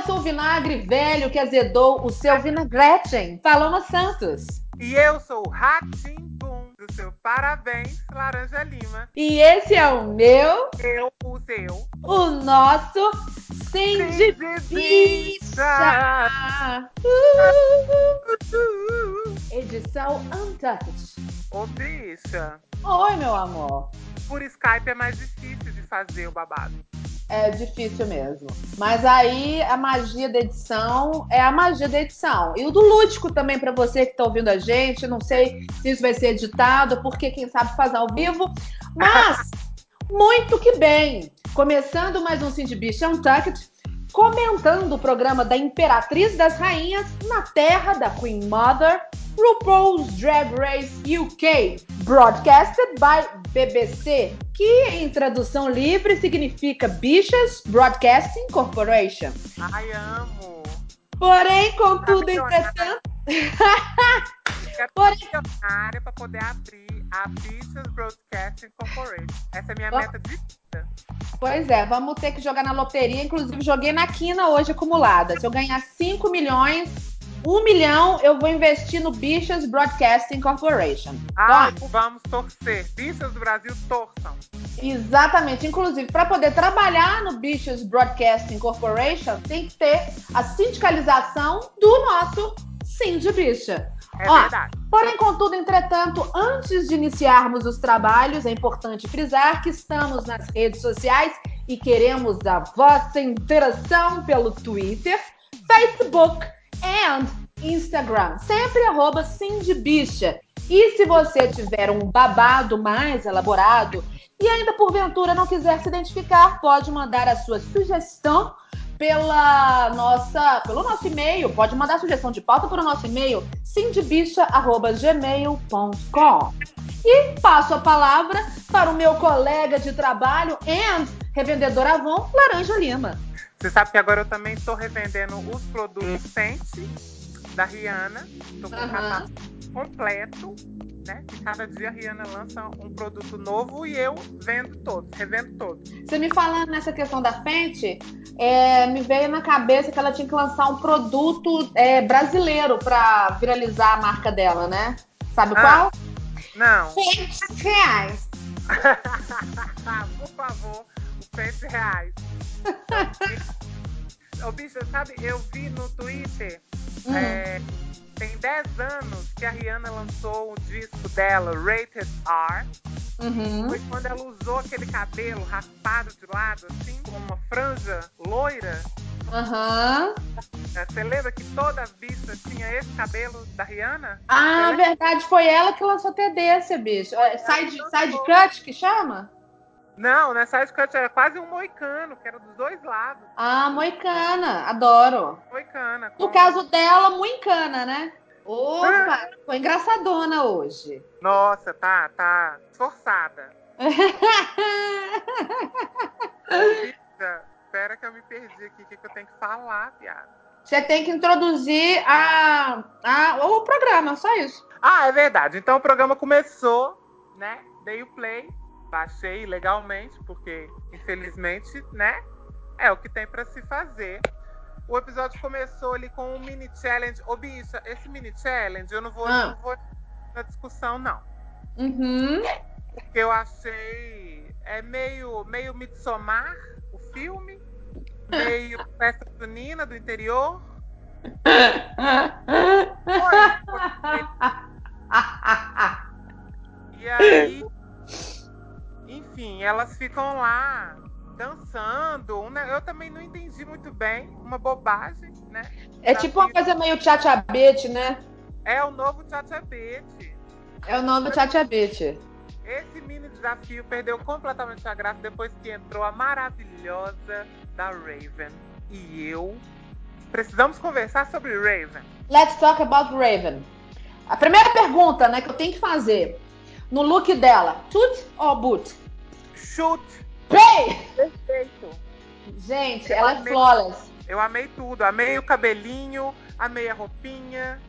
eu sou o vinagre velho que azedou o seu vinagrete. Paloma Santos. E eu sou o Ratimbum do seu Parabéns, Laranja Lima. E esse é o meu. Eu, o seu. O nosso. De bicha. Edição Untouched. Ô, bicha. Oi, meu amor. Por Skype é mais difícil de fazer o babado. É difícil mesmo. Mas aí a magia da edição é a magia da edição. E o do lúdico também para você que está ouvindo a gente. Não sei se isso vai ser editado, porque quem sabe faz ao vivo. Mas muito que bem. Começando mais um Cindy Beach Untucked, comentando o programa da Imperatriz das Rainhas na terra da Queen Mother, RuPaul's Drag Race UK, broadcasted by BBC, que em tradução livre significa Bichas Broadcasting Corporation. Ai, amo. Porém, contudo, entretanto. Porém, área para poder abrir a Bichas Broadcasting Corporation. Essa é a minha meta de vida. Pois é, vamos ter que jogar na loteria. Inclusive, joguei na quina hoje acumulada. Se eu ganhar 5 milhões, 1 milhão eu vou investir no Bichas Broadcasting Corporation. Ah, Bom, vamos torcer. Bichas do Brasil torçam. Exatamente. Inclusive, para poder trabalhar no Bichas Broadcasting Corporation, tem que ter a sindicalização do nosso Sim de Bicha. É Ó, verdade. Porém, contudo, entretanto, antes de iniciarmos os trabalhos, é importante frisar que estamos nas redes sociais e queremos a vossa interação pelo Twitter, Facebook e Instagram. Sempre arroba Bicha. E se você tiver um babado mais elaborado e ainda porventura não quiser se identificar, pode mandar a sua sugestão pela nossa, pelo nosso e-mail. Pode mandar sugestão de pauta para o nosso e-mail, cindybicha.gmail.com. E passo a palavra para o meu colega de trabalho and revendedor Avon, Laranja Lima. Você sabe que agora eu também estou revendendo os produtos Fenty da Rihanna. Estou com uhum. o completo né? Que cada dia a Rihanna lança um produto novo e eu vendo todos, revendo todos. Você me falando nessa questão da Fenty, é, me veio na cabeça que ela tinha que lançar um produto é, brasileiro para viralizar a marca dela, né? Sabe ah, qual? Não. Fenty reais. Por favor, o Fenty reais. Ô, bicho, sabe, eu vi no Twitter hum. é, tem 10 anos que a Rihanna lançou o disco dela, Rated R. Uhum. Foi quando ela usou aquele cabelo raspado de lado, assim, com uma franja loira. Aham. Uhum. Você lembra que toda bicha tinha esse cabelo da Rihanna? Ah, verdade, foi ela que lançou tendência, bicho. É, side, side cut que chama? Não, é side cut, era quase um moicano, que era dos dois lados. Ah, moicana, adoro. Moicana. Com... No caso dela, moicana, né? Opa, ah. foi engraçadona hoje. Nossa, tá, tá esforçada. espera que eu me perdi aqui, o que, que eu tenho que falar, viado? Você tem que introduzir a, a, o programa, só isso. Ah, é verdade. Então o programa começou, né? Dei o play baixei legalmente, porque infelizmente, né, é o que tem para se fazer. O episódio começou ali com um mini challenge. Ô, bicha, esse mini challenge eu não vou, ah. não vou na discussão, não. Uhum. Porque eu achei. É meio, meio Midsommar, o filme. Meio festa junina do interior. Foi, foi. E aí enfim, elas ficam lá dançando. Eu também não entendi muito bem, uma bobagem, né? É tipo uma coisa meio tchatchabete, né? É o novo tchatchabete. É o novo tchatchabete. Esse mini desafio perdeu completamente a graça depois que entrou a maravilhosa da Raven. E eu. Precisamos conversar sobre Raven. Let's talk about Raven. A primeira pergunta, né, que eu tenho que fazer no look dela, tut ou boot? Chute. Play! Perfeito. Gente, eu ela é amei, é flawless. Eu amei tudo. Amei o cabelinho, amei a roupinha.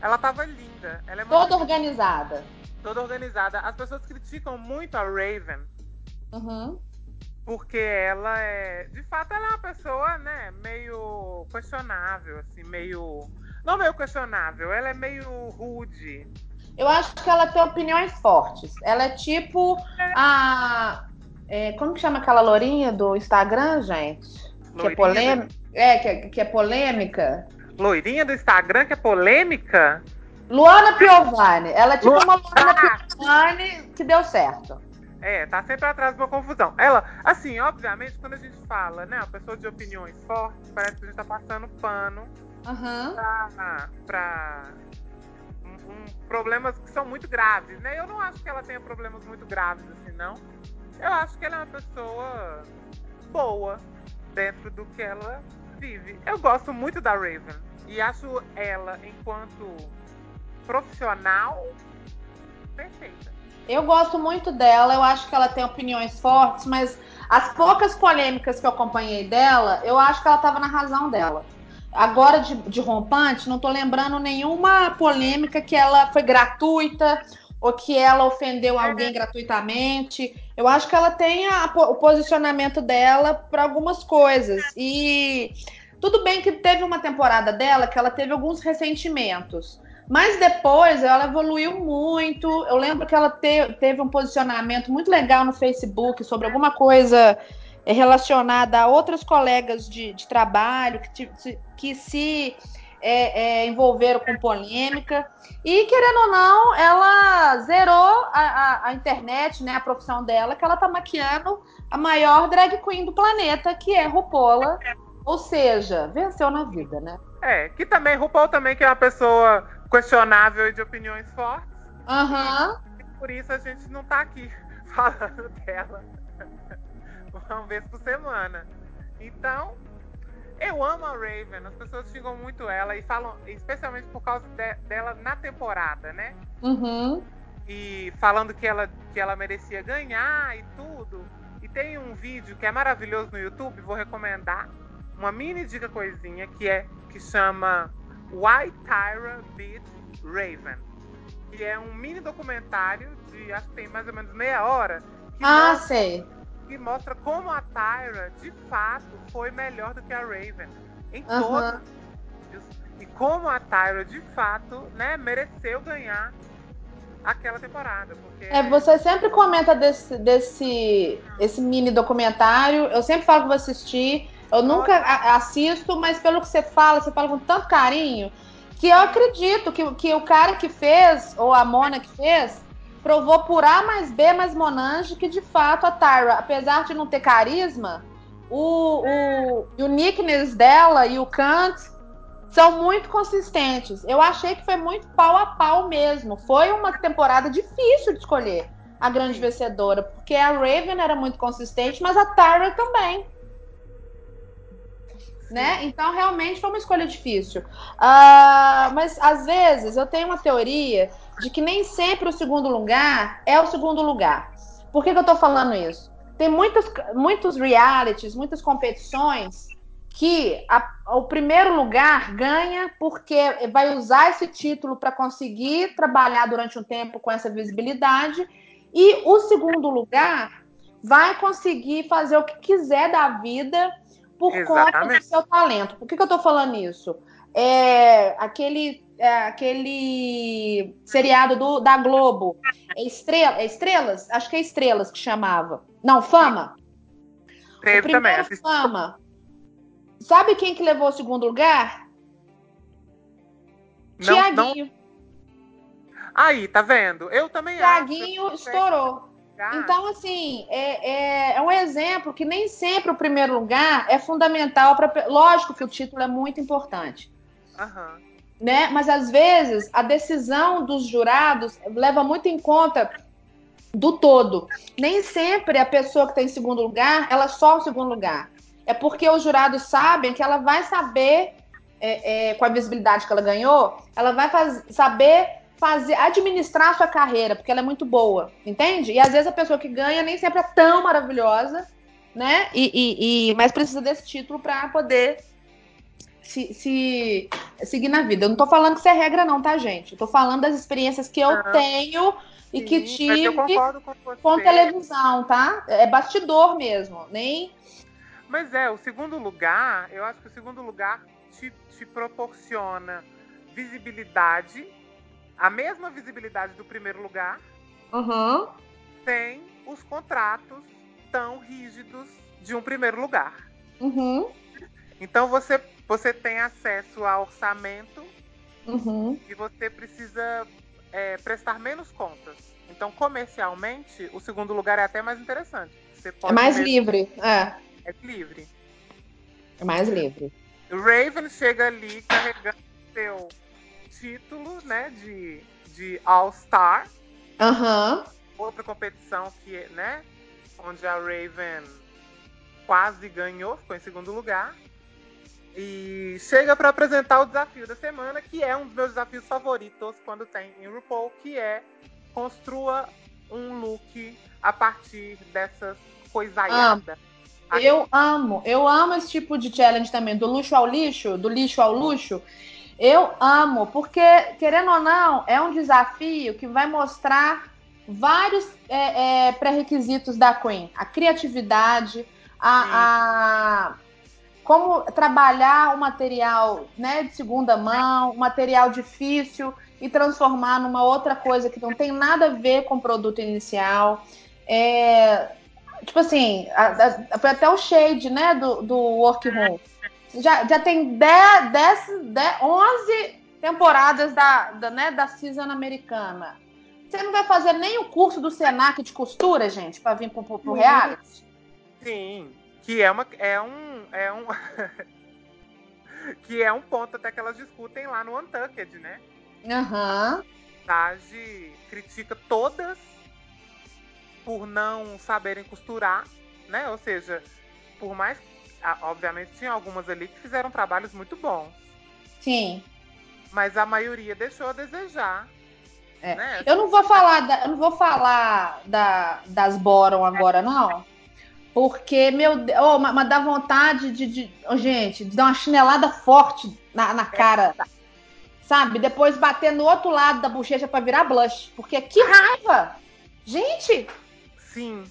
Ela tava linda. Ela é Toda organizada. Toda organizada. As pessoas criticam muito a Raven. Uhum. porque ela é, de fato, ela é uma pessoa, né, meio questionável, assim, meio, não meio questionável, ela é meio rude. Eu acho que ela tem opiniões fortes. Ela é tipo a, é, como que chama aquela lourinha do Instagram, gente? Que é, polêmica, é, que, é, que é polêmica. Loirinha do Instagram que é polêmica? Luana Piovani. Ela é tipo Luana... uma Luana Piovani que deu certo. É, tá sempre atrás de uma confusão. Ela, assim, obviamente, quando a gente fala, né, uma pessoa de opiniões fortes, parece que a gente tá passando pano uhum. pra, pra um, um, problemas que são muito graves, né? Eu não acho que ela tenha problemas muito graves, assim, não. Eu acho que ela é uma pessoa boa dentro do que ela vive. Eu gosto muito da Raven e acho ela, enquanto profissional, perfeita. Eu gosto muito dela, eu acho que ela tem opiniões fortes, mas as poucas polêmicas que eu acompanhei dela, eu acho que ela estava na razão dela. Agora de, de rompante, não estou lembrando nenhuma polêmica que ela foi gratuita ou que ela ofendeu alguém gratuitamente. Eu acho que ela tem a, o posicionamento dela para algumas coisas. E tudo bem que teve uma temporada dela que ela teve alguns ressentimentos. Mas depois ela evoluiu muito. Eu lembro que ela te, teve um posicionamento muito legal no Facebook sobre alguma coisa relacionada a outros colegas de, de trabalho que, que se é, é, envolveram com polêmica. E, querendo ou não, ela zerou a, a, a, internet, né, a profissão dela, que ela tá maquiando a maior drag queen do planeta, que é Rupola. Ou seja, venceu na vida, né? É, que também, RuPaul também, que é uma pessoa questionável e de opiniões fortes. Aham. Uhum. Por isso a gente não tá aqui falando dela uma vez por semana. Então, eu amo a Raven, as pessoas xingam muito ela e falam, especialmente por causa de, dela na temporada, né? Uhum. E falando que ela, que ela merecia ganhar e tudo. E tem um vídeo que é maravilhoso no YouTube, vou recomendar. Uma mini dica coisinha que é que chama Why Tyra Beat Raven. Que é um mini documentário de acho que tem mais ou menos meia hora. ah, mostra, sei. Que mostra como a Tyra, de fato, foi melhor do que a Raven. Em uh -huh. todos E como a Tyra, de fato, né, mereceu ganhar aquela temporada. Porque... É, você sempre comenta desse, desse esse mini documentário. Eu sempre falo que vou assistir. Eu nunca assisto, mas pelo que você fala, você fala com tanto carinho, que eu acredito que, que o cara que fez, ou a Mona que fez, provou por A mais B mais Monange que de fato a Tyra, apesar de não ter carisma, o, o, o uniqueness dela e o Kant são muito consistentes. Eu achei que foi muito pau a pau mesmo. Foi uma temporada difícil de escolher a grande vencedora, porque a Raven era muito consistente, mas a Tyra também né? Então, realmente foi uma escolha difícil. Uh, mas, às vezes, eu tenho uma teoria de que nem sempre o segundo lugar é o segundo lugar. Por que, que eu tô falando isso? Tem muitos, muitos realities, muitas competições que a, o primeiro lugar ganha porque vai usar esse título para conseguir trabalhar durante um tempo com essa visibilidade e o segundo lugar vai conseguir fazer o que quiser da vida por Exatamente. conta do seu talento. Por que, que eu estou falando isso? É, aquele, aquele seriado do, da Globo, é, Estrela, é Estrelas? Acho que é Estrelas que chamava. Não, Fama. Teve o primeiro também. Fama. Sabe quem que levou o segundo lugar? Não, Tiaguinho. Não... Aí, tá vendo? Eu também Tiaguinho acho. Tiaguinho estourou. Então, assim, é, é, é, um exemplo que nem sempre o primeiro lugar é fundamental para. Lógico que o título é muito importante. Uhum. Né? Mas às vezes a decisão dos jurados leva muito em conta do todo. Nem sempre a pessoa que está em segundo lugar, ela só o segundo lugar. É porque os jurados sabem que ela vai saber, é, é, com a visibilidade que ela ganhou, ela vai faz, saber fazer, administrar a sua carreira, porque ela é muito boa, entende? E às vezes a pessoa que ganha nem sempre é tão maravilhosa, né? E, e, e mas precisa desse título para poder se, se, seguir na vida. Eu não tô falando que isso é regra, não, tá, gente? Eu tô falando das experiências que eu Não. tenho e Sim, que tive com você. com televisão, tá? É bastidor mesmo, nem. Mas é, o segundo lugar, eu acho que o segundo lugar te, te proporciona visibilidade, a mesma visibilidade do primeiro lugar, Uhum. sem os contratos tão rígidos de um primeiro lugar. Uhum. Então você, você tem acesso a orçamento Uhum. e você precisa é, prestar menos contas. Então, comercialmente, o segundo lugar é até mais interessante. É mais livre. É. É livre. É mais livre. O Raven chega ali carregando seu título, né, de, de All-Star, Aham. outra competição que, né, onde a Raven quase ganhou, ficou em segundo lugar. E chega para apresentar o desafio da semana, que é um dos meus desafios favoritos quando tem em RuPaul, que é construa um look a partir dessas coisaiadas. Eu amo, eu amo esse tipo de challenge também, do luxo ao lixo, do lixo ao luxo. Eu amo, porque, querendo ou não, é um desafio que vai mostrar vários é, é, pré-requisitos da Queen. A criatividade, a, a- como trabalhar o material né, de segunda mão, material difícil e transformar numa outra coisa que não tem nada a ver com o produto inicial. É, tipo assim, a- a- foi até o shade, né, do, do workroom. Já, já tem 10, 10, 10, 11 temporadas da, da, né, da season americana. Você não vai fazer nem o curso do Senac de costura, gente, para vir pro, pro, pro reality? Sim, que é uma é um é um que é um ponto até que elas discutem lá no Untucked, né? Aham. Tage critica todas por não saberem costurar, né? Ou seja, por mais ah, obviamente tinha algumas ali que fizeram trabalhos muito bons, Sim. mas a maioria deixou a desejar. É. Né? Eu não vou falar, da, eu não vou falar da, das Boron agora, não. Porque, meu Deus, oh, mas, dá vontade de, de- oh, gente, de dar uma chinelada forte na, na cara. Sabe? Depois bater no outro lado da bochecha pra virar blush. Porque que raiva! Gente, Sim,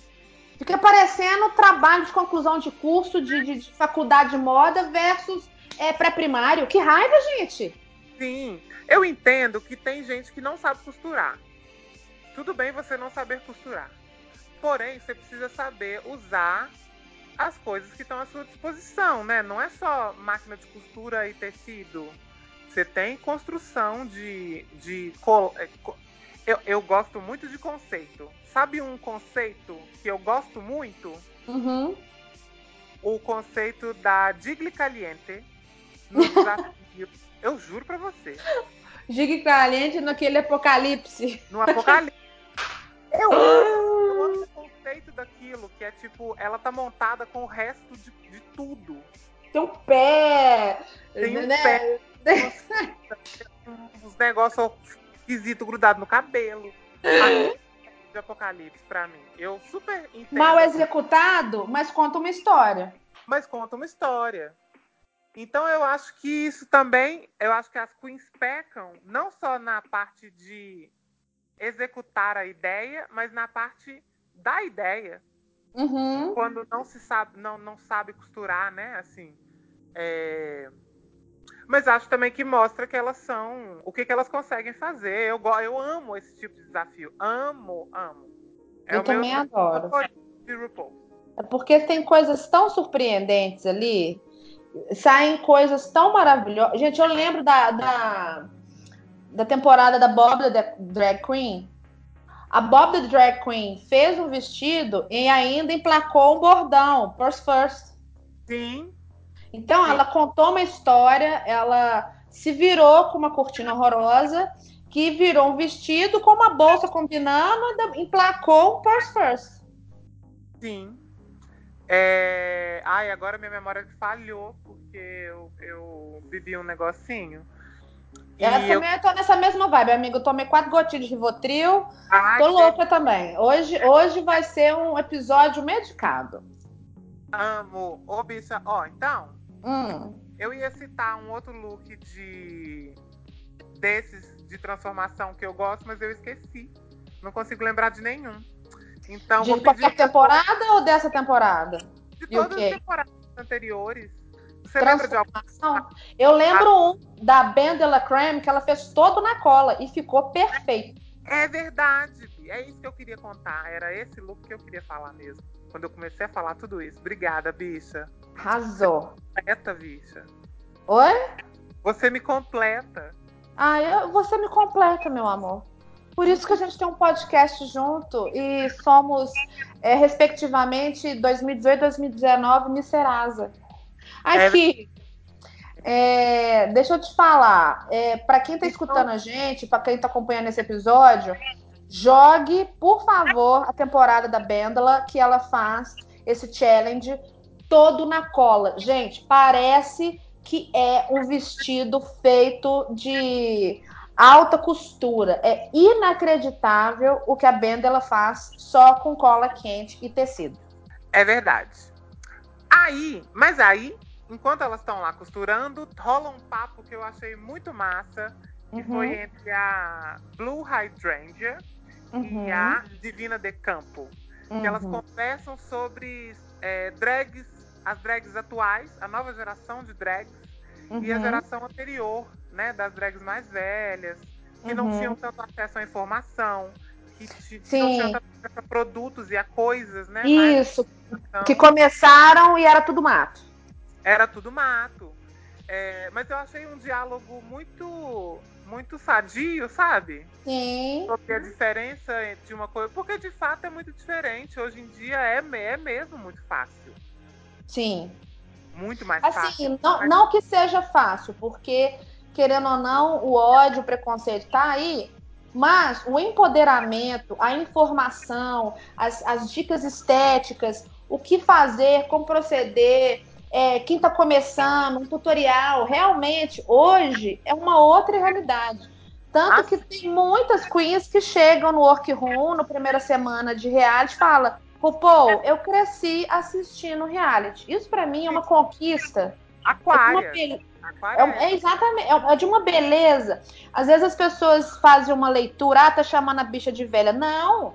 fica parecendo trabalho de conclusão de curso de, de- de faculdade de moda versus é, pré-primário. Que raiva, gente! Sim, eu entendo que tem gente que não sabe costurar. Tudo bem você não saber costurar. Porém, você precisa saber usar as coisas que estão à sua disposição, né? Não é só máquina de costura e tecido. Você tem construção de. de col- é, eu, eu gosto muito de conceito. Sabe um conceito que eu gosto muito? Uhum. O conceito da Digli Caliente no desafio. eu juro pra você. Giga caliente naquele apocalipse. no Apocalipse. Eu daquilo, que é tipo, ela tá montada com o resto de, de tudo. Tem um pé. Tem um né? pé. Uns negócios esquisitos grudados no cabelo. Aquilo de Apocalipse pra mim. Eu super entendo. Mal executado, mas conta uma história. mas conta uma história. Então eu acho que isso também, eu acho que as queens pecam não só na parte de executar a ideia, mas na parte da ideia, Uhum. quando não se sabe, não, não sabe costurar, né? Assim, é, mas acho também que mostra que elas são o que, que elas conseguem fazer. Eu, eu amo esse tipo de desafio, amo, amo. Eu o também adoro. de RuPaul. É porque tem coisas tão surpreendentes ali. Saem coisas tão maravilhosas. Gente, eu lembro da, da, da temporada da Bob da Drag Queen. A Bob the Drag Queen fez um vestido e ainda emplacou um bordão, Purse First. Sim, Então, ela contou uma história, ela se virou com uma cortina horrorosa, que virou um vestido com uma bolsa combinando, e emplacou um Purse First. Sim. É... Ai, agora minha memória falhou, porque eu, eu bebi um negocinho. E Eu eu... também tô nessa mesma vibe, amigo. Eu tomei quatro gotinhas de Rivotril. Ai, Tô que louca também. Hoje, hoje vai ser um episódio medicado. amo. Ô, bicha, ó, então, Hum. eu ia citar um outro look de desses de transformação que eu gosto, mas eu esqueci. Não consigo lembrar de nenhum. Então, de qualquer temporada ou dessa temporada? De todas as temporadas anteriores. Você lembra de alguma? Eu lembro ah. um da Ben Creme que ela fez todo na cola e ficou perfeito. É verdade, é isso que eu queria contar. Era esse look que eu queria falar mesmo. Quando eu comecei a falar tudo isso. Obrigada, bicha. Arrasou. Completa, bicha. Oi? Você me completa. Ah, eu, você me completa, meu amor. Por isso que a gente tem um podcast junto e somos, é, respectivamente, 2018 e 2019, Miss Serasa. Aqui, é... Deixa eu te falar, é, para quem está escutando a gente, para quem está acompanhando esse episódio, jogue, por favor, a temporada da Bendela, que ela faz esse challenge todo na cola. Gente, parece que é um vestido feito de alta costura. É inacreditável o que a Bendela faz só com cola quente e tecido. É verdade. Aí, mas aí enquanto elas estão lá costurando, rola um papo que eu achei muito massa, que uhum. foi entre a Blue Hydrangea uhum. e a Divina de Campo. Uhum. Que elas uhum. conversam sobre é, drags, as drags atuais, a nova geração de drags e a uhum. geração anterior, né, das drags mais velhas, que não tinham uhum. tanto acesso à informação, que, que não tinham tanto acesso a produtos e a coisas, né? Isso, mais... que começaram e era tudo mato era tudo mato. É, mas eu achei um diálogo muito muito sadio, sabe? Sim. Sobre a diferença de uma coisa. Porque de fato é muito diferente. Hoje em dia é, é mesmo muito fácil. Sim. Muito mais assim, fácil. Assim, não, não que seja fácil, porque, querendo ou não, o ódio, o preconceito tá aí. Mas o empoderamento, a informação, as, as dicas estéticas, o que fazer, como proceder, é, quem está começando, um tutorial, realmente, hoje é uma outra realidade. Tanto ah, que tem muitas queens que chegam no workroom, na primeira semana de reality, fala RuPaul, eu cresci assistindo reality. Isso para mim é uma conquista. Aquária. É, é, é, exatamente, é, é, de uma beleza. Às vezes as pessoas fazem uma leitura, ah, tá chamando a bicha de velha. Não,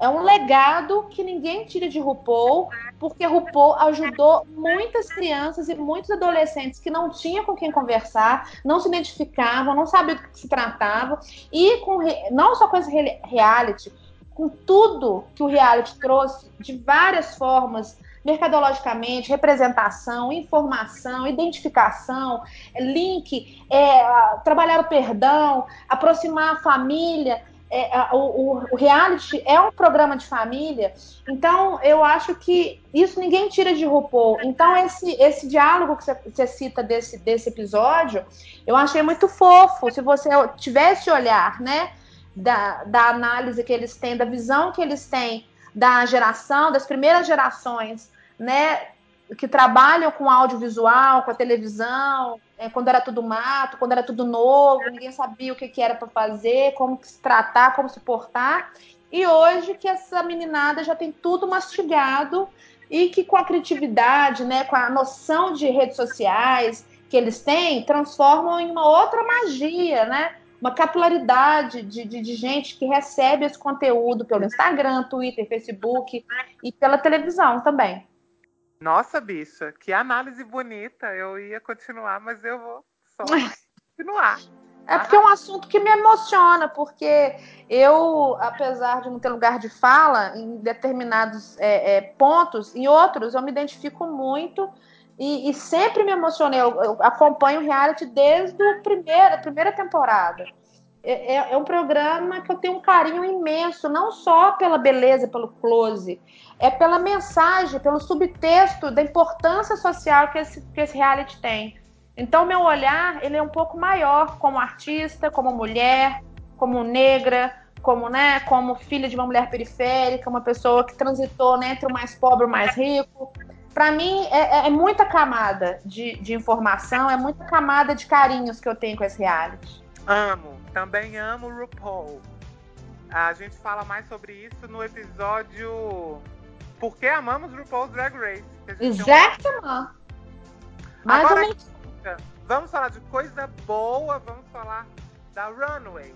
é um legado que ninguém tira de RuPaul, porque RuPaul ajudou muitas crianças e muitos adolescentes que não tinham com quem conversar, não se identificavam, não sabiam do que se tratava, e com não só com esse reality, com tudo que o reality trouxe de várias formas, mercadologicamente, representação, informação, identificação, link, é, trabalhar o perdão, aproximar a família é, o, o, reality é um programa de família, então eu acho que isso ninguém tira de RuPaul. Então, esse, esse diálogo que você, você cita desse, desse episódio, eu achei muito fofo. Se você tivesse olhar, né, da, da análise que eles têm, da visão que eles têm da geração, das primeiras gerações, né, que trabalham com audiovisual, com a televisão, é, quando era tudo mato, quando era tudo novo, ninguém sabia o que, que era para fazer, como se tratar, como se portar. E hoje que essa meninada já tem tudo mastigado e que com a criatividade, né, com a noção de redes sociais que eles têm, transformam em uma outra magia, né? Uma capilaridade de, de, de gente que recebe esse conteúdo pelo Instagram, Twitter, Facebook e pela televisão também. Nossa, bicha, que análise bonita. Eu ia continuar, mas eu vou só continuar. É porque é um assunto que me emociona, porque eu, apesar de não ter lugar de fala em determinados é, é, pontos, em outros eu me identifico muito e, e sempre me emocionei. Eu, eu acompanho o reality desde a primeira, a primeira temporada. É, é, é, um programa que eu tenho um carinho imenso, não só pela beleza, pelo close, é pela mensagem, pelo subtexto da importância social que esse, que esse reality tem. Então, meu olhar ele é um pouco maior como artista, como mulher, como negra, como, né, como filha de uma mulher periférica, uma pessoa que transitou né, entre o mais pobre e o mais rico. Para mim, é, é, é, muita camada de, de informação, é muita camada de carinhos que eu tenho com esse reality. Amo também amo RuPaul. A gente fala mais sobre isso no episódio Por que amamos RuPaul's Drag Race? Exato, um... Agora, Vamos falar de coisa boa, vamos falar da Runway.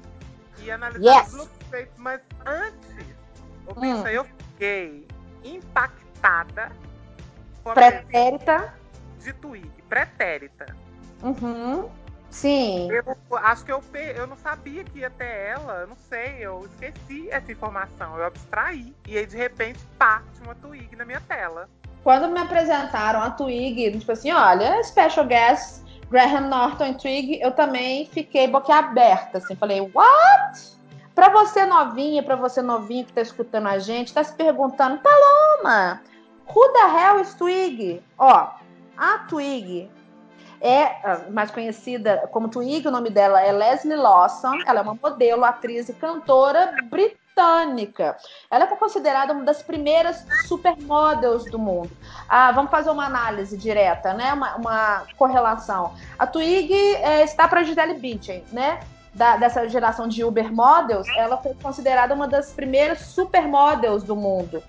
E analisar yes. os looks feitos. Mas antes, ô, hum. eu fiquei impactada com a Pretérita. de Twig. Pretérita. Uhum. Sim. Eu acho que eu, eu não sabia que ia ter ela, eu não sei, eu esqueci essa informação, eu abstraí. E aí, de repente, parte uma Twig na minha tela. Quando me apresentaram a Twig, tipo assim, olha, special guest, Graham Norton e Twig, eu também fiquei boquiaberta, assim, falei, what? Pra você novinha, pra você novinho que tá escutando a gente, tá se perguntando, Paloma, who the hell is Twig? Ó, a Twig é ah, mais conhecida como Twig, o nome dela é Leslie Lawson, ela é uma modelo, atriz e cantora britânica. Ela é considerada uma das primeiras supermodels do mundo. Ah, vamos fazer uma análise direta, né? Uma, uma correlação. A Twig é, está para Gisele Bündchen, né? Da, dessa geração de Uber models, ela foi considerada uma das primeiras supermodels do mundo.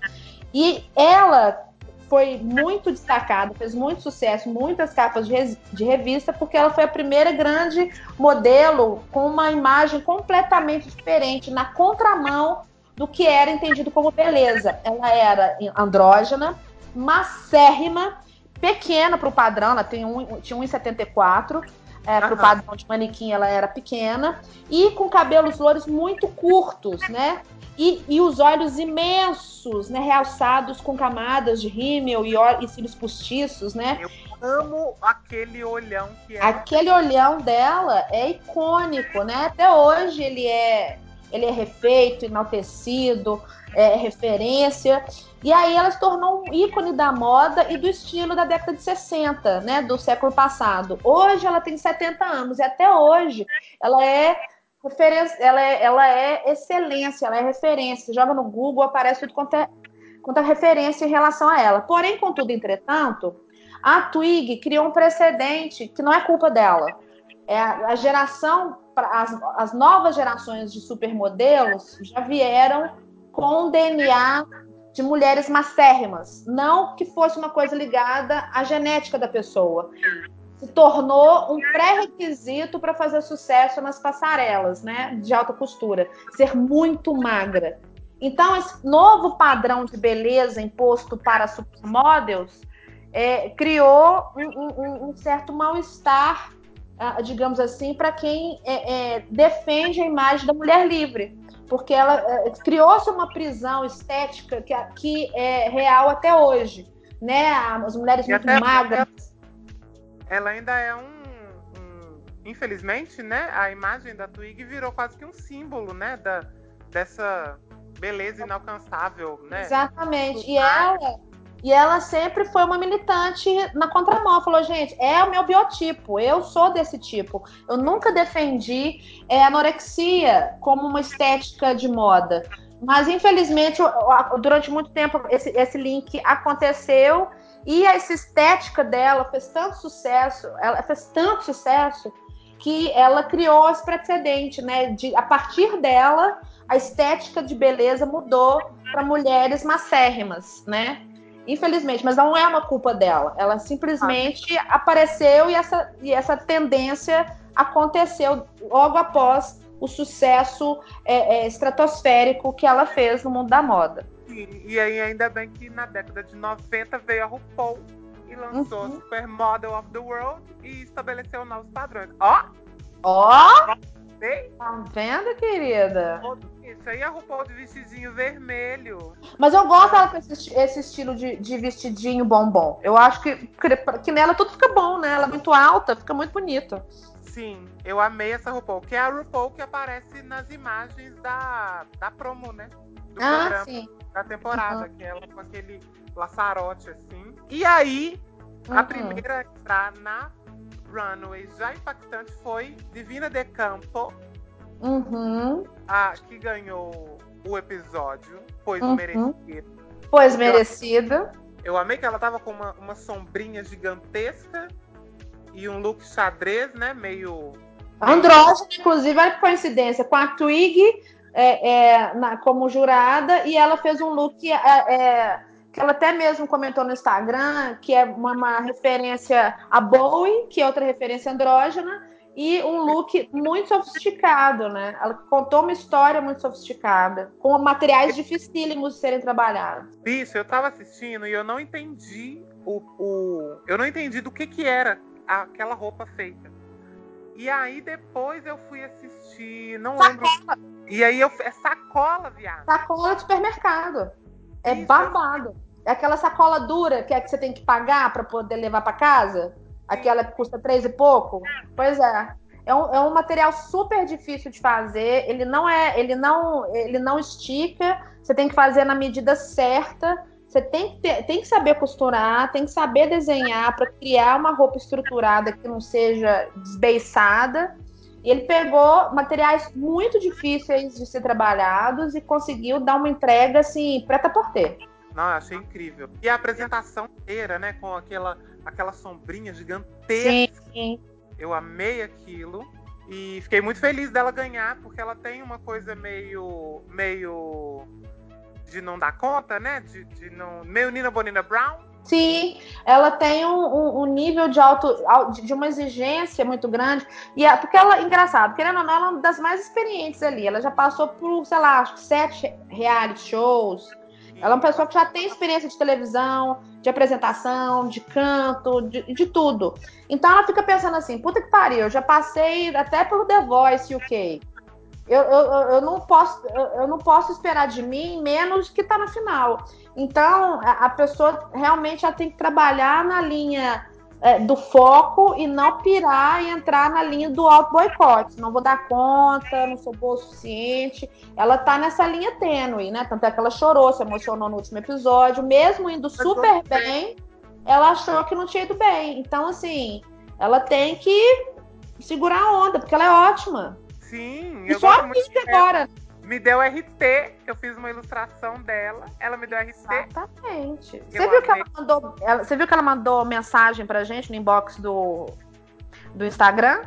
E ela foi muito destacada, fez muito sucesso, muitas capas de, de, revista, porque ela foi a primeira grande modelo com uma imagem completamente diferente, na contramão do que era entendido como beleza. Ela era andrógena, macérrima, pequena para o padrão, ela tem um, tinha 1,74 é, para o padrão de manequim ela era pequena, e com cabelos louros muito curtos, né? E, e os olhos imensos, né? Realçados com camadas de rímel e, e cílios postiços, né? Eu amo aquele olhão que é. Aquele olhão dela é icônico, né? Até hoje ele é, ele é refeito, enaltecido, é referência. E aí ela se tornou um ícone da moda e do estilo da década de 60, né, do século passado. Hoje ela tem 70 anos e até hoje ela é referência, ela é, ela é excelência, ela é referência. Joga no Google, aparece tudo quanto é, quanto é referência em relação a ela. Porém, contudo, entretanto, a Twig criou um precedente que não é culpa dela. É a, a geração, as, as novas gerações de supermodelos já vieram com DNA de mulheres macérrimas, não que fosse uma coisa ligada à genética da pessoa. Se tornou um pré-requisito para fazer sucesso nas passarelas, né, de alta costura, ser muito magra. Então, esse novo padrão de beleza imposto para supermodels é, criou um, um, um certo mal-estar, uh, digamos assim, para quem é, é, defende a imagem da mulher livre porque ela é, criou-se uma prisão estética que, que é real até hoje, né? As mulheres e muito magras. Ela ainda é um, um, infelizmente, né? A imagem da Twig virou quase que um símbolo, né? Da, dessa beleza inalcançável, né? Exatamente. E ela e ela sempre foi uma militante na contramão. Falou, gente, é o meu biotipo, eu sou desse tipo. Eu nunca defendi é, anorexia como uma estética de moda. Mas, infelizmente, durante muito tempo, esse, esse link aconteceu e essa estética dela fez tanto sucesso, ela fez tanto sucesso que ela criou esse precedente, né? De, a partir dela, a estética de beleza mudou para mulheres macérrimas, né? Infelizmente, mas não é uma culpa dela. Ela simplesmente ah. apareceu e essa, e essa tendência aconteceu logo após o sucesso é, é, estratosférico que ela fez no mundo da moda. Sim, e aí ainda bem que na década de 90 veio a RuPaul e lançou uhum. Supermodel of the World e estabeleceu novos padrões. Ó! Ó! Tá vendo, querida? Isso aí é a RuPaul de vestidinho vermelho. Mas eu gosto dela com esse, esse estilo de, de, vestidinho bombom. Eu acho que, que nela tudo fica bom, né? Ela é muito alta, fica muito bonita. Sim, eu amei essa RuPaul, que é a RuPaul que aparece nas imagens da, da promo, né? Do ah, programa, sim. da temporada, uhum. que ela com aquele laçarote assim. E aí, uhum. a primeira a entrar na runway já impactante foi Divina de Campo, uhum. a que ganhou o episódio, pois uhum. merecido. Pois merecido. Eu, eu amei que ela tava com uma, uma sombrinha gigantesca e um look xadrez, né? Meio. Andrógeno, inclusive, olha que coincidência, com a Twig é, é, na, como jurada, e ela fez um look é, é ela até mesmo comentou no Instagram que é uma, uma referência a Bowie, que é outra referência andrógena, e um look muito sofisticado, né? Ela contou uma história muito sofisticada, com materiais dificílimos de serem trabalhados. Bicho, eu tava assistindo e eu não entendi o, o eu não entendi do que que era aquela roupa feita. E aí depois eu fui assistir, não sacola. lembro. E aí eu é sacola, viado. Sacola de supermercado. É Isso. babado. É aquela sacola dura que é que você tem que pagar para poder levar para casa. Aquela que custa três e pouco? Pois é. É um, é um, material super difícil de fazer. Ele não é, ele não, ele não estica. Você tem que fazer na medida certa. Você tem que, ter, tem que saber costurar, tem que saber desenhar para criar uma roupa estruturada que não seja desbeiçada. E ele pegou materiais muito difíceis de ser trabalhados e conseguiu dar uma entrega assim, preta por ter. Não, eu achei incrível. E a apresentação inteira, né, com aquela aquela sombrinha gigantesca. Sim. Eu amei aquilo. E fiquei muito feliz dela ganhar, porque ela tem uma coisa meio. meio. de não dar conta, né? De, de não. meio Nina Bonina Brown. Sim, ela tem um, um, nível de alto de uma exigência muito grande. E é, porque ela, engraçado, querendo ou não, ela é uma das mais experientes ali. Ela já passou por, sei lá, acho que sete reality shows. Ela é uma pessoa que já tem experiência de televisão, de apresentação, de canto, de, de tudo. Então ela fica pensando assim, puta que pariu, eu já passei até pelo The Voice UK. Eu, eu, eu, não posso, eu, não posso esperar de mim menos que tá na final. Então, a, a pessoa realmente ela tem que trabalhar na linha é, do foco e não pirar e entrar na linha do auto boicote. Não vou dar conta, não sou boa o suficiente. Ela tá nessa linha tênue, né? Tanto é que ela chorou, se emocionou no último episódio, mesmo indo super bem, ela achou que não tinha ido bem. Então, assim, ela tem que segurar a onda, porque ela é ótima. Sim, e eu só gosto agora me deu RT, eu fiz uma ilustração dela, ela me deu RT. Exatamente. Você viu, que ela mandou, ela, você viu que ela mandou mensagem pra gente no inbox do, do Instagram?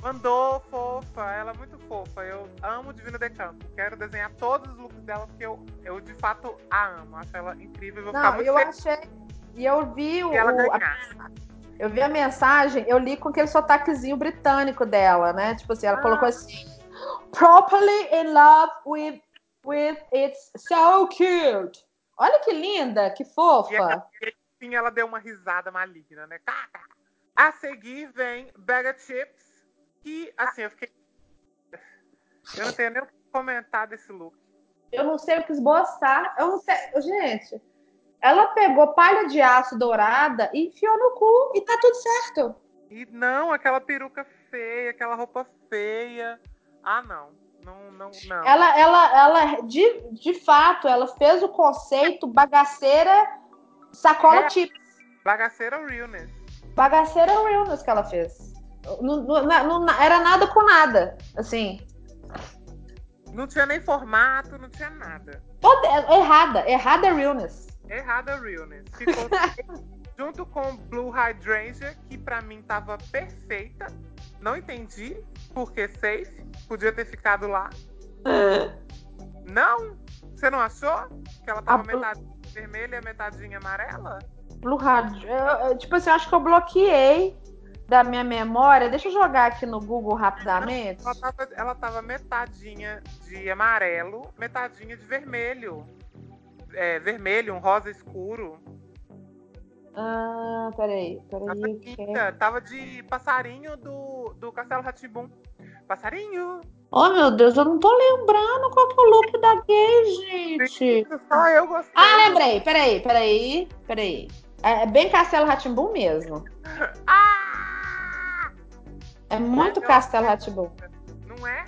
Mandou, fofa, ela é muito fofa. Eu amo Divina de Campo. Quero desenhar todos os looks dela, porque eu, eu de fato a amo. Acho ela incrível. Vou Não, ficar muito eu feliz achei. E eu vi o. ela a, eu vi a mensagem, eu li com aquele sotaquezinho britânico dela, né? Tipo assim, ela ah. colocou assim properly in love with with it's so cute. Olha que linda, que fofa. E sim, ela deu uma risada maligna, né? A seguir vem Bag Chips, que assim, eu fiquei. Eu não tenho nem o que comentar desse look. Eu não sei o que esboçar. Eu não sei. Gente, ela pegou palha de aço dourada e enfiou no cu e tá tudo certo. E não, aquela peruca feia, aquela roupa feia. Ah, não. Não, não, não. Ela, ela, ela de, de fato, ela fez o conceito bagaceira sacola é, chips. Bagaceira realness. Bagaceira realness que ela fez. Não, não, não, era nada com nada, assim. Não tinha nem formato, não tinha nada. Toda, errada, errada realness. Errada realness. Ficou junto com Blue Hydrangea, que para mim tava perfeita. Não entendi por que safe. Podia ter ficado lá. Não? Você não achou? Que ela tava a metade vermelha e metadinha amarela? Blue Hydrangea. Tipo assim, eu acho que eu bloqueei da minha memória. Deixa eu jogar aqui no Google rapidamente. Ela tava, ela tava metadinha de amarelo, metadinha de vermelho. É, vermelho, um rosa escuro. Ah, peraí, peraí. Tava, que... tava de passarinho do, do Castelo Ratibum. Passarinho! Oh, meu Deus, eu não tô lembrando qual que é o look da gay, gente. Só eu gostei. Ah, lembrei, peraí, peraí, peraí. É, é bem Castelo Ratibum mesmo. Ah! É muito Castelo Ratibum. Não é?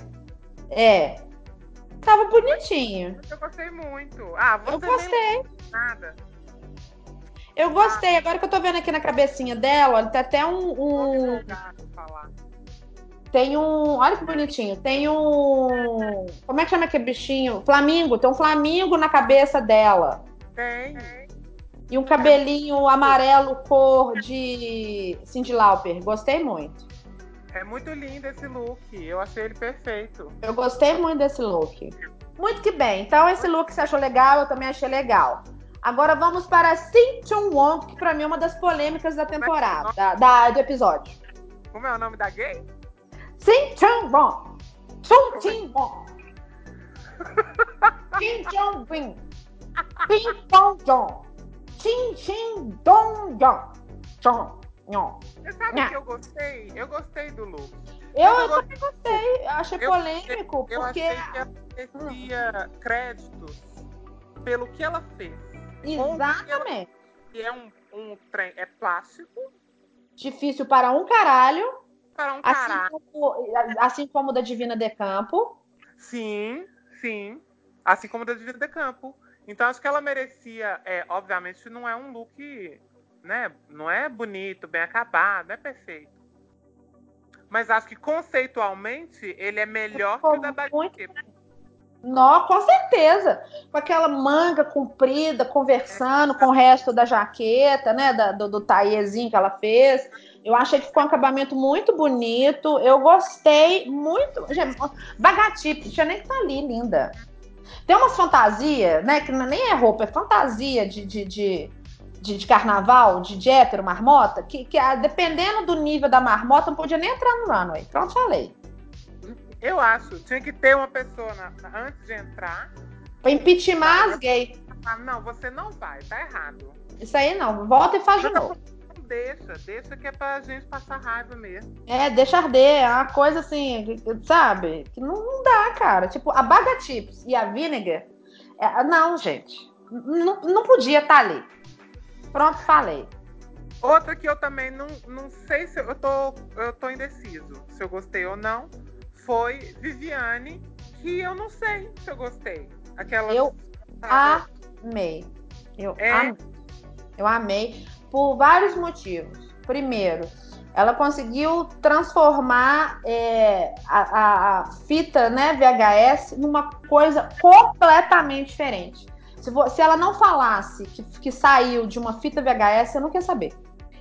É. Tava bonitinho. Eu gostei muito. Ah, você eu gostei. nada. Eu gostei. Agora que eu tô vendo aqui na cabecinha dela, tem até um. um... Tem um. Olha que bonitinho. Tem um. Como é que chama aquele bichinho? Flamingo. Tem um flamingo na cabeça dela. Tem. E um cabelinho amarelo cor de Cindy Lauper. Gostei muito. É muito lindo esse look. Eu achei ele perfeito. Eu gostei muito desse look. Muito que bem. Então, esse look você achou legal, eu também achei legal. Agora vamos para Sim Chung Wong, que pra mim é uma das polêmicas da temporada, da, da- do episódio. Como é o nome da gay? Sim Chung Wong. Chung Chin Wong. Chin Chung Wing. Ping Pong Jong. Chin Chin Dong Jong. Jong. Nhong. Você sabe Nha. que eu gostei? Eu gostei do look. Eu, eu eu também gostei. Eu achei Eu- polêmico, Eu porque. achei que ela merecia créditos pelo que ela fez. Exatamente. Que é um, um trem, é plástico Difícil para um caralho. para um Assim caralho. como, assim como o da Divina de Campo. Sim, sim. Assim como da Divina de Campo. Então acho que ela merecia, é, obviamente não é um look, né? Não é bonito, bem acabado, não é perfeito. Mas acho que conceitualmente ele é melhor que o da Baguette. Nó, com certeza. Com aquela manga comprida, conversando com o resto da jaqueta, né? Da, do, do taiezinho que ela fez. Eu achei que ficou um acabamento muito bonito. Eu gostei muito. Gente, Bagatip, tinha nem que tá ali, linda. Tem umas fantasias, né? Que nem é roupa, é fantasia de, de, de, de, de carnaval, de, de hétero, marmota, que, que dependendo do nível da marmota, não podia nem entrar no runway. Pronto, falei. Eu acho, tinha que ter uma pessoa na- antes de entrar. Pra impeachment as gays. Ah, não, você não vai, tá errado. Isso aí não. Volta e faz de novo. Não deixa, deixa que é pra gente passar raiva mesmo. É, deixa arder. É uma coisa assim, sabe? Que não, não dá, cara. Tipo, a Baga Chips e a Vinegar. é, não, gente. Não, não podia estar ali. Pronto, falei. Outra que eu também não, não sei se eu, eu tô, eu tô indeciso se eu gostei ou não, foi Viviane, que eu não sei se eu gostei. Aquela. Eu sabe? Amei. Eu É? amei. Eu amei por vários motivos. Primeiro, ela conseguiu transformar é, a, a- a fita né, VHS numa coisa completamente diferente. Se, vo- se ela não falasse que, que saiu de uma fita VHS, eu não quer saber.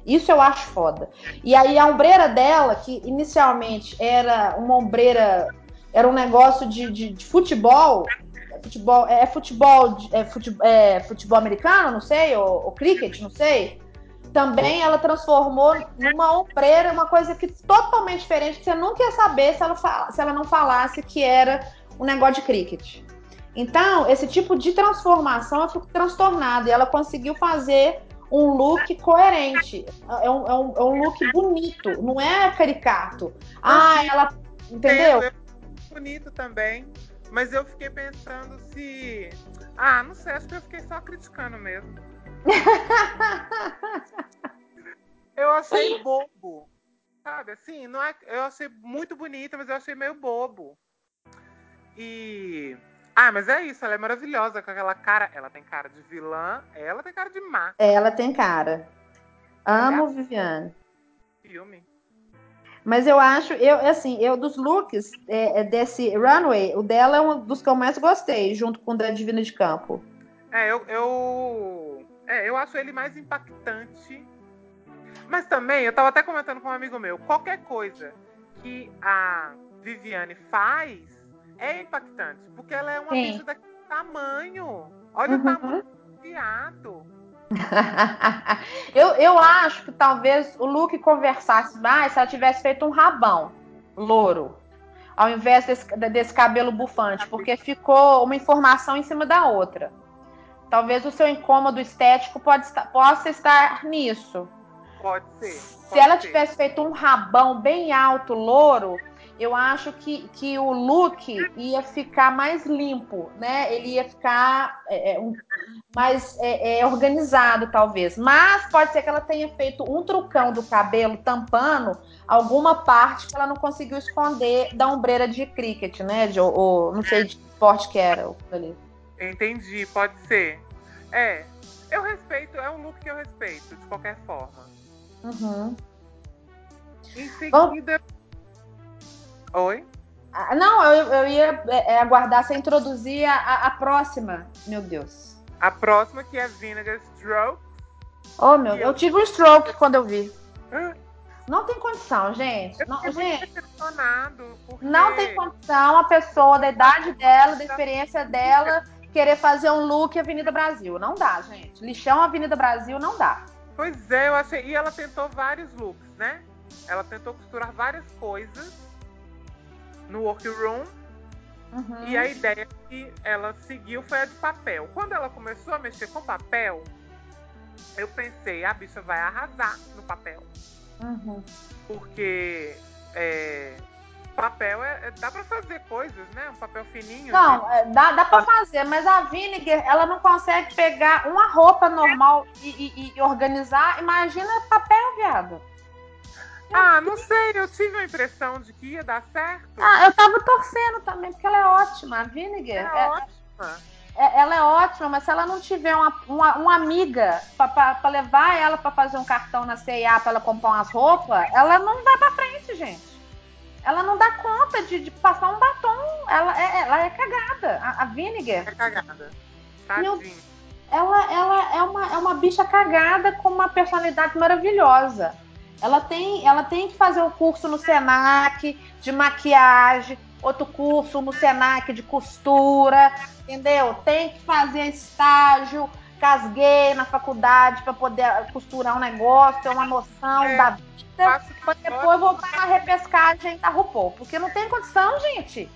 Isso eu acho foda. E aí a ombreira dela, que inicialmente era uma ombreira, era um negócio de, de- de futebol, futebol é futebol de- é futebol, é futebol americano, não sei, ou, ou cricket, não sei. Também ela transformou numa ombreira, uma coisa que totalmente diferente, que você nunca ia saber se ela, se ela não falasse que era um negócio de cricket. Então, esse tipo de transformação eu fico transtornada. E ela conseguiu fazer um look coerente. É um, é um, é um look bonito, não é caricato. Ah, ela. Entendeu? É bonito também. Mas eu fiquei pensando se. Ah, não sei, acho que eu fiquei só criticando mesmo. eu achei bobo. Sabe, assim, não é... eu achei muito bonita, mas eu achei meio bobo. E. Ah, mas é isso, ela é maravilhosa com aquela cara. Ela tem cara de vilã, ela tem cara de má. Ela tem cara. Amo Viviane. Filme. Mas eu acho, eu assim, eu dos looks é, é desse runway, o dela é um dos que eu mais gostei, junto com o da Divina de Campo. É, eu, eu, é, eu acho ele mais impactante. Mas também, eu tava até comentando com um amigo meu, qualquer coisa que a Viviane faz é impactante. Porque ela é uma Sim. bicha daquele tamanho. Olha Uhum. o tamanho do viado. eu, eu acho que talvez o look conversasse mais se ela tivesse feito um rabão louro, ao invés desse, desse cabelo bufante, porque ficou uma informação em cima da outra. Talvez o seu incômodo estético pode estar- possa estar nisso. Pode ser. Se pode ela ser. tivesse feito um rabão bem alto, louro, eu acho que, que o look ia ficar mais limpo, né? Ele ia ficar é, é, um- mais é, é, organizado, talvez. Mas pode ser que ela tenha feito um trucão do cabelo tampando alguma parte que ela não conseguiu esconder da ombreira de cricket, né? De, ou, não sei de que esporte que era. ali. Entendi, pode ser. É, eu respeito, é um look que eu respeito, de qualquer forma. Uhum. Em seguida. Oi? Ah, Não, eu, eu ia é, é, aguardar você introduzir a, a- próxima. Meu Deus. A próxima que é Vinegar Stroke. Oh, meu, eu- eu tive um stroke quando eu vi. Não tem condição, gente. Eu Não, gente. Porque... não tem condição a pessoa da idade dela, da experiência dela, querer fazer um look Avenida Brasil. Não dá, gente. Lixão Avenida Brasil não dá. Pois é, eu achei. E ela tentou vários looks, né? Ela tentou costurar várias coisas no workroom. Uhum. E a ideia que ela seguiu foi a de papel. Quando ela começou a mexer com papel, eu pensei, a bicha vai arrasar no papel. Uhum. Porque é, papel é, é- dá pra fazer coisas, né? Um papel fininho. Não, é, dá, dá pra fazer, mas a Vinegar, ela não consegue pegar uma roupa normal e, e- e organizar. Imagina papel, viado. Ah, não sei, eu tive a impressão de que ia dar certo. Ah, eu tava torcendo também, porque ela é ótima. A Vinegar, é é- ótima. é- ela é ótima, mas se ela não tiver uma, uma, uma amiga pra levar ela pra fazer um cartão na CIA pra ela comprar umas roupas, ela não vai pra frente, gente. Ela não dá conta de, de passar um batom. Ela é, ela é cagada. A, a Vinegar, É cagada. Meu- Tadinho. ela, ela é, uma, é uma bicha cagada com uma personalidade maravilhosa. Ela tem, ela tem que fazer um curso no Senac de maquiagem, outro curso no Senac de costura, entendeu? Tem que fazer estágio, casguei na faculdade para poder costurar um negócio, ter uma noção É, da vida, para depois voltar na repescagem da RuPaul. Porque não tem condição, gente.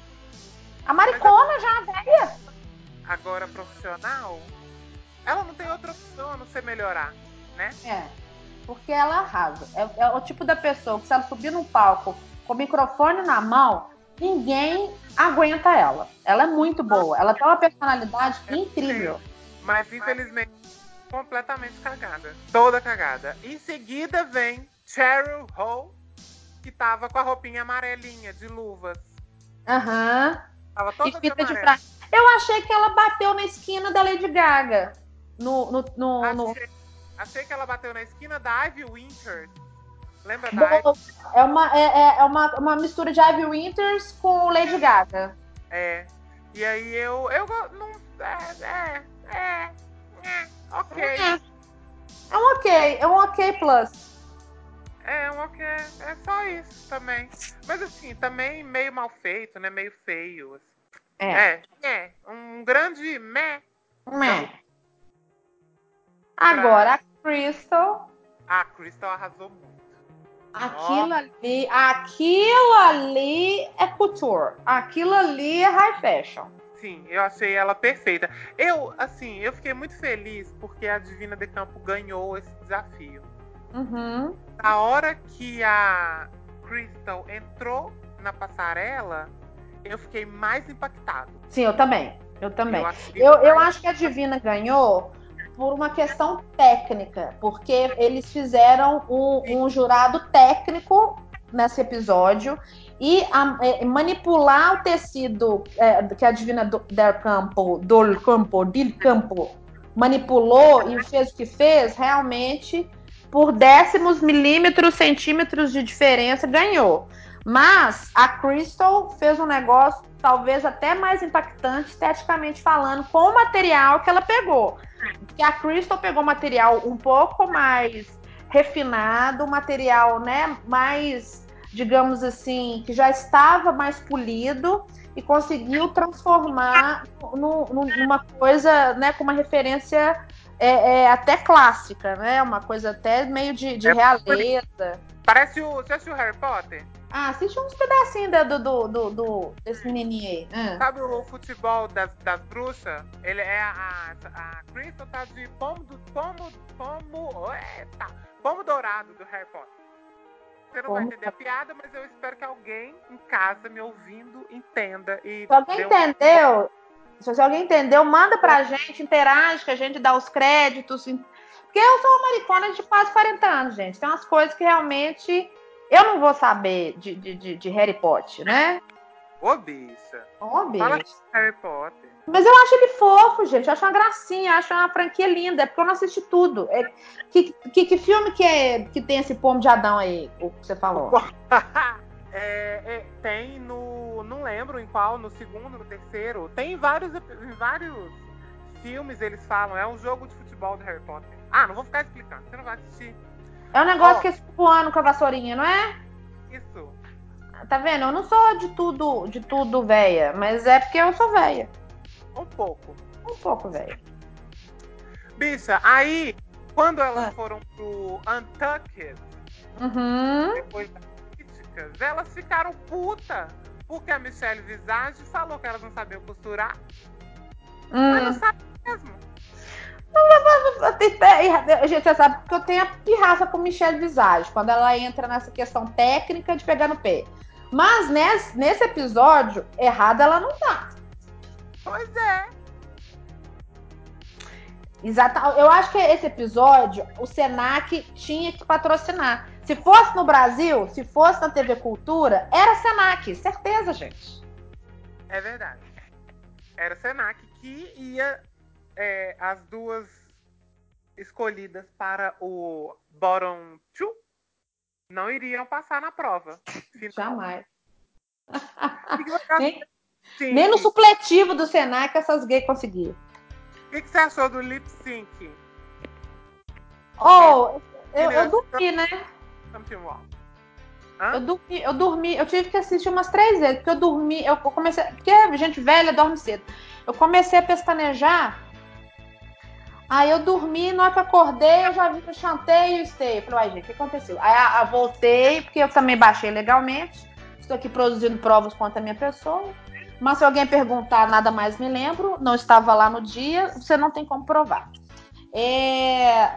A maricona já, velha. agora profissional, ela não tem outra opção a não ser melhorar, né? É, porque ela arrasa. É, é o tipo da pessoa que se ela subir no palco com o microfone na mão, ninguém aguenta ela. Ela é muito boa. Ela tem uma personalidade incrível. Mas infelizmente completamente cagada. Toda cagada. Em seguida vem Cheryl Hall, que tava com a roupinha amarelinha de luvas. Aham. Tava E toda de fita de prata. Eu achei que ela bateu na esquina da Lady Gaga. No, no, no, no- Achei, achei que ela bateu na esquina da Ivy Winters. Lembra da Ivy? Boa. É, uma, é, é- é uma, uma mistura de Ivy Winters com Lady Gaga. É. E aí eu. Eu não. É, é, é. é, ok. É um ok, é um ok plus. É, um ok. É só isso também. Mas assim, também meio mal feito, né? Meio feio. assim. É. É, é. Um grande meh. Meh. Agora, a Crystal, A Crystal arrasou muito. aquilo ali, aquilo ali é couture. Aquilo ali é high fashion. Sim, eu achei ela perfeita. Eu, assim, eu fiquei muito feliz porque a Divina de Campo ganhou esse desafio. Uhum. Na hora que a Crystal entrou na passarela, eu fiquei mais impactado. Sim, eu também. Eu também. Eu, Eu, eu acho que a Divina ganhou por uma questão técnica, porque eles fizeram um, um jurado técnico nesse episódio e a- é, manipular o tecido é, que a Divina do, del Campo, do Campo, del Campo manipulou e fez o que fez, realmente por décimos, milímetros, centímetros de diferença ganhou. Mas a Crystal fez um negócio talvez até mais impactante esteticamente falando com o material que ela pegou. Porque a Crystal pegou material um pouco mais refinado, material, né, mais, digamos assim, que já estava mais polido e conseguiu transformar no- no- numa coisa, né, com uma referência é, é, até clássica, né, uma coisa até meio de, de É realeza. Parece o. Você assistiu Harry Potter? Ah, assiste uns pedacinhos da- do, do, do, do- desse menininho aí. Ah. Sabe o futebol das, das bruxas? Ele é a. A Crystal tá de pomo do. Pomo. Pomo. Eita! Pomo dourado do Harry Potter. Você não vai entender a piada, mas eu espero que alguém em casa me ouvindo entenda e. Se alguém um- entendeu, se alguém entendeu, manda pra gente, interage, que a gente dá os créditos. Porque eu sou uma maricona de quase 40 anos, gente. Tem umas coisas que realmente eu não vou saber de, de, de, de Harry Potter, né? Ô, bicha. Ó, Fala bicho. Harry Potter. Mas eu acho ele fofo, gente. Eu acho uma gracinha, acho uma franquia linda. É porque eu não assisti tudo. É, que, que, que filme que, é, que tem esse pomo de Adão aí, o que você falou? É, é, tem no. Não lembro em qual, no segundo, no terceiro. Tem em vários, vários filmes eles falam. É um jogo de futebol do Harry Potter. Ah, não vou ficar explicando. Você não vai assistir É um negócio Ó. que é voando com a vassourinha, não é? isso. Tá vendo? Eu não sou de tudo, de tudo véia, mas é porque eu sou véia. Um pouco. Um pouco, velho. Bicha, aí, quando elas ah. foram pro Untucked, uhum. depois das críticas, elas ficaram puta. Porque a Michelle Visage falou que elas não sabiam costurar. Hum. Ela não sabe mesmo. Gente, você sabe que eu tenho a pirraça com Michelle Visage, quando ela entra nessa questão técnica de pegar no pé. Mas nesse, nesse episódio, errada ela não tá. Pois é. Exato. Eu acho que esse episódio o Senac tinha que patrocinar. Se fosse no Brasil, se fosse na TV Cultura, era Senac, certeza, gente. É verdade. Era Senac que ia é, as duas escolhidas para o bottom two não iriam passar na prova. Final. Jamais. nem, nem, no supletivo do Senac essas gays conseguiram. O que, que, você achou do lip sync? Oh, é, eu, eu dormi, né? Eu dormi, eu dormi, eu tive que assistir umas três vezes, porque eu dormi, eu comecei, porque gente velha dorme cedo. Eu comecei a pestanejar Aí eu dormi, na hora que acordei, eu já vi que eu chantei e. Eu falei, uai, gente, o que aconteceu? Aí eu voltei, porque eu também baixei legalmente. Estou aqui produzindo provas contra a minha pessoa. Mas se alguém perguntar, nada mais me lembro. Não estava lá no dia, você não tem como provar. É...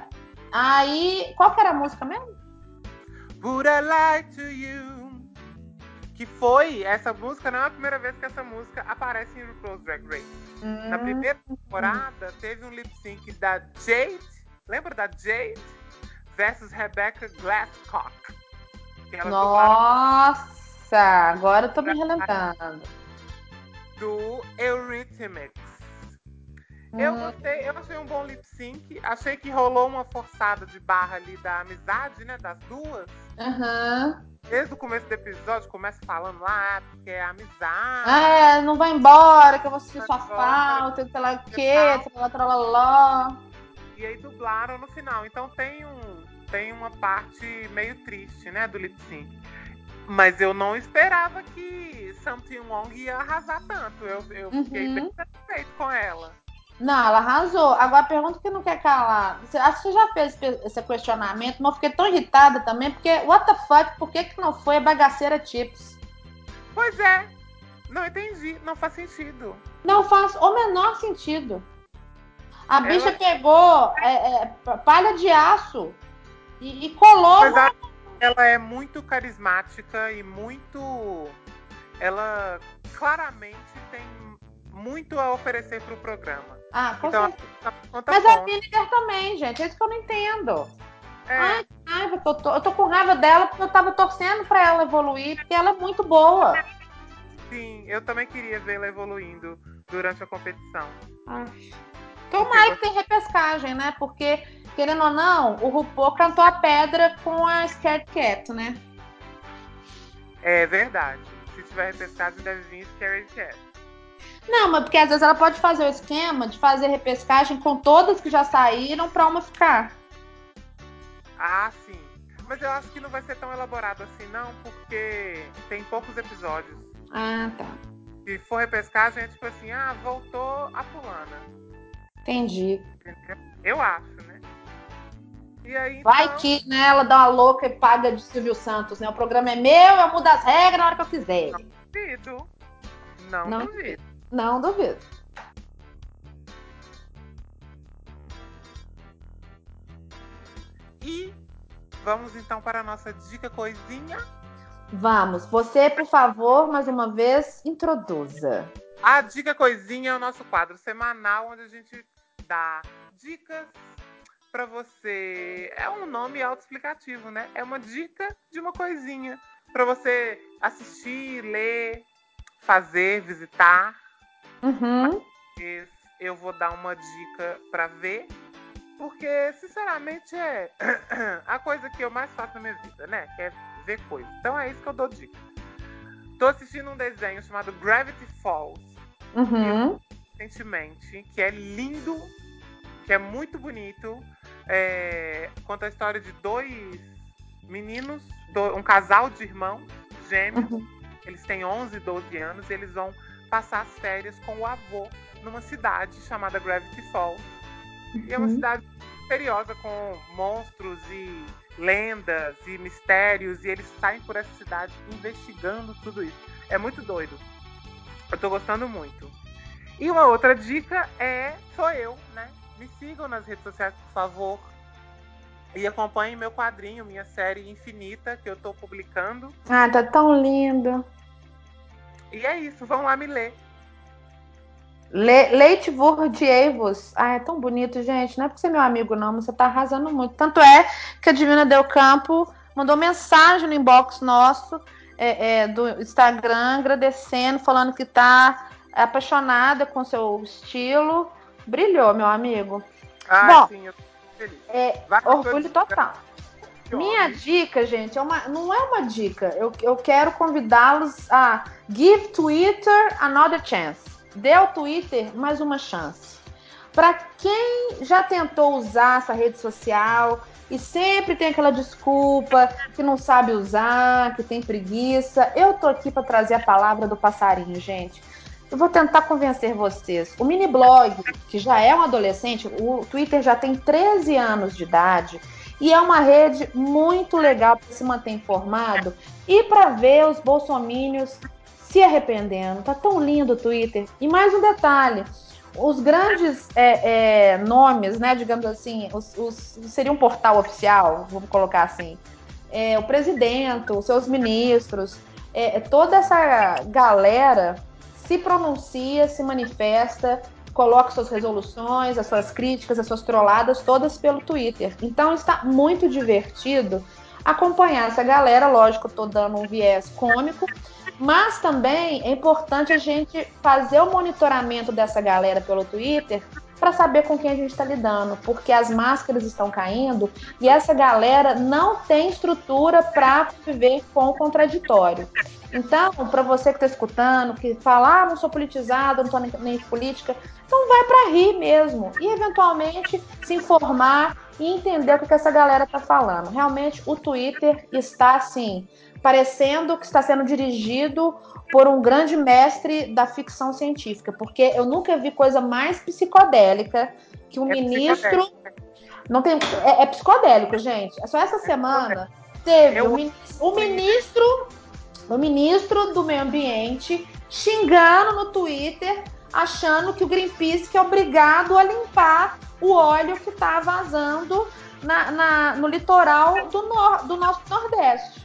Aí, qual que era a música mesmo? Would I lie to you? Que foi, essa música não é a primeira vez que essa música aparece em RuPaul's Drag Race. Hum. Na primeira temporada, teve um lip sync da Jade, lembra da Jade? Versus Rebecca Glasscock. Nossa, agora eu tô me relembrando. Do Eurythmics. Eu hum. gostei, eu achei um bom lip sync. Achei que rolou uma forçada de barra ali da amizade, né? Das duas. Aham. Uhum desde o começo do episódio, começa falando lá, ah, porque é amizade. É, não vai embora, que eu vou sentir sua falta, sei lá o quê, tralalá. E aí dublaram no final. Então tem um tem uma parte meio triste, né, do lip sync. Mas eu não esperava que Something Wrong ia arrasar tanto. Eu, eu fiquei uhum. bem satisfeito com ela. Não, ela arrasou. Agora a pergunta que não quer calar. Você, acho que você já fez esse questionamento, mas eu fiquei tão irritada também, porque, what the fuck, por que, que não foi a bagaceira Chips? Pois é. Não entendi. Não faz sentido. Não faz o menor sentido. A ela... bicha pegou é, é, palha de aço e, e colou. Mas a, ela é muito carismática e muito. Ela claramente tem muito a oferecer para o programa. Ah, com então, certeza. Mas a Vinegar também, gente. É isso que eu não entendo. É. Ai, raiva eu tô. Eu tô com raiva dela porque eu tava torcendo para ela evoluir, porque ela é muito boa. Sim, eu também queria vê-la evoluindo durante a competição. Ai. Tomara que tem repescagem, né? Porque, querendo ou não, o RuPaul cantou a pedra com a Scared Cat, né? É verdade. Se tiver repescagem, deve vir Scared Cat. Não, mas porque às vezes ela pode fazer o esquema de fazer repescagem com todas que já saíram para uma ficar. Ah, sim. Mas eu acho que não vai ser tão elaborado assim, não, porque tem poucos episódios. Ah, tá. Se for repescagem, é tipo assim, ah, voltou a fulana. Entendi. Eu acho, né? E aí, Vai então... que né, ela dá uma louca e paga de Silvio Santos, né? O programa é meu, eu mudo as regras na hora que eu quiser. Não duvido. Não, não duvido. Não duvido. E vamos então para a nossa dica coisinha. Vamos. Você, por favor, mais uma vez, introduza. A dica coisinha é o nosso quadro semanal onde a gente dá dicas para você. É um nome autoexplicativo, né? É uma dica de uma coisinha para você assistir, ler, fazer, visitar. Uhum. Eu vou dar uma dica para ver, porque sinceramente é a coisa que eu mais faço na minha vida, né? Que é ver coisas. Então é isso que eu dou dica. Tô assistindo um desenho chamado Gravity Falls. Uhum. Recentemente, que é lindo, que é muito bonito. É, conta a história de dois meninos, do, um casal de irmãos gêmeos. Uhum. Eles têm 11, 12 anos e eles vão passar as férias com o avô numa cidade chamada Gravity Falls. Uhum. E é uma cidade misteriosa com monstros e lendas e mistérios. E eles saem por essa cidade investigando tudo isso. É muito doido. Eu tô gostando muito. E uma outra dica é sou eu, né? Me sigam nas redes sociais, por favor. E acompanhem meu quadrinho, minha série infinita que eu tô publicando. Ah, tá tão lindo. E é isso, vão lá me ler. Le Leite Vurdievos. Ah, é tão bonito, gente. Não é porque você é meu amigo, não, mas você tá arrasando muito. Tanto é que a Divina Del Campo mandou mensagem no inbox nosso é, é, do Instagram, agradecendo, falando que tá apaixonada com seu estilo. Brilhou, meu amigo. Ah, Bom, sim, eu tô feliz. É orgulho total. Minha dica, gente, é uma, não é uma dica. Eu, eu quero convidá-los a give Twitter another chance. Dê ao Twitter mais uma chance. Para quem já tentou usar essa rede social e sempre tem aquela desculpa que não sabe usar, que tem preguiça, eu tô aqui para trazer a palavra do passarinho, gente. Eu vou tentar convencer vocês. O mini blog, que já é um adolescente, o Twitter já tem 13 anos de idade e é uma rede muito legal para se manter informado e para ver os bolsomínios se arrependendo. Tá tão lindo o Twitter. E mais um detalhe: os grandes é, é, nomes, né, digamos assim, os, os, seria um portal oficial, vamos colocar assim, é, o presidente, os seus ministros, é, toda essa galera se pronuncia, se manifesta, coloca suas resoluções, as suas críticas, as suas trolladas, todas pelo Twitter. Então está muito divertido acompanhar essa galera, lógico, tô dando um viés cômico, mas também é importante a gente fazer o monitoramento dessa galera pelo Twitter para saber com quem a gente está lidando, porque as máscaras estão caindo e essa galera não tem estrutura para viver com o contraditório. Então, para você que está escutando, que fala, ah, não sou politizado, não estou nem, de política, então vai para rir mesmo e eventualmente se informar e entender o que essa galera está falando. Realmente, o Twitter está assim, parecendo que está sendo dirigido por um grande mestre da ficção científica, porque eu nunca vi coisa mais psicodélica que um É ministro. Não tem, é, é psicodélico, gente. Só essa semana teve Eu- o ministro, o ministro do meio ambiente xingando no Twitter, achando que o Greenpeace que é obrigado a limpar o óleo que está vazando na- na- no litoral do, nor- do nosso Nordeste.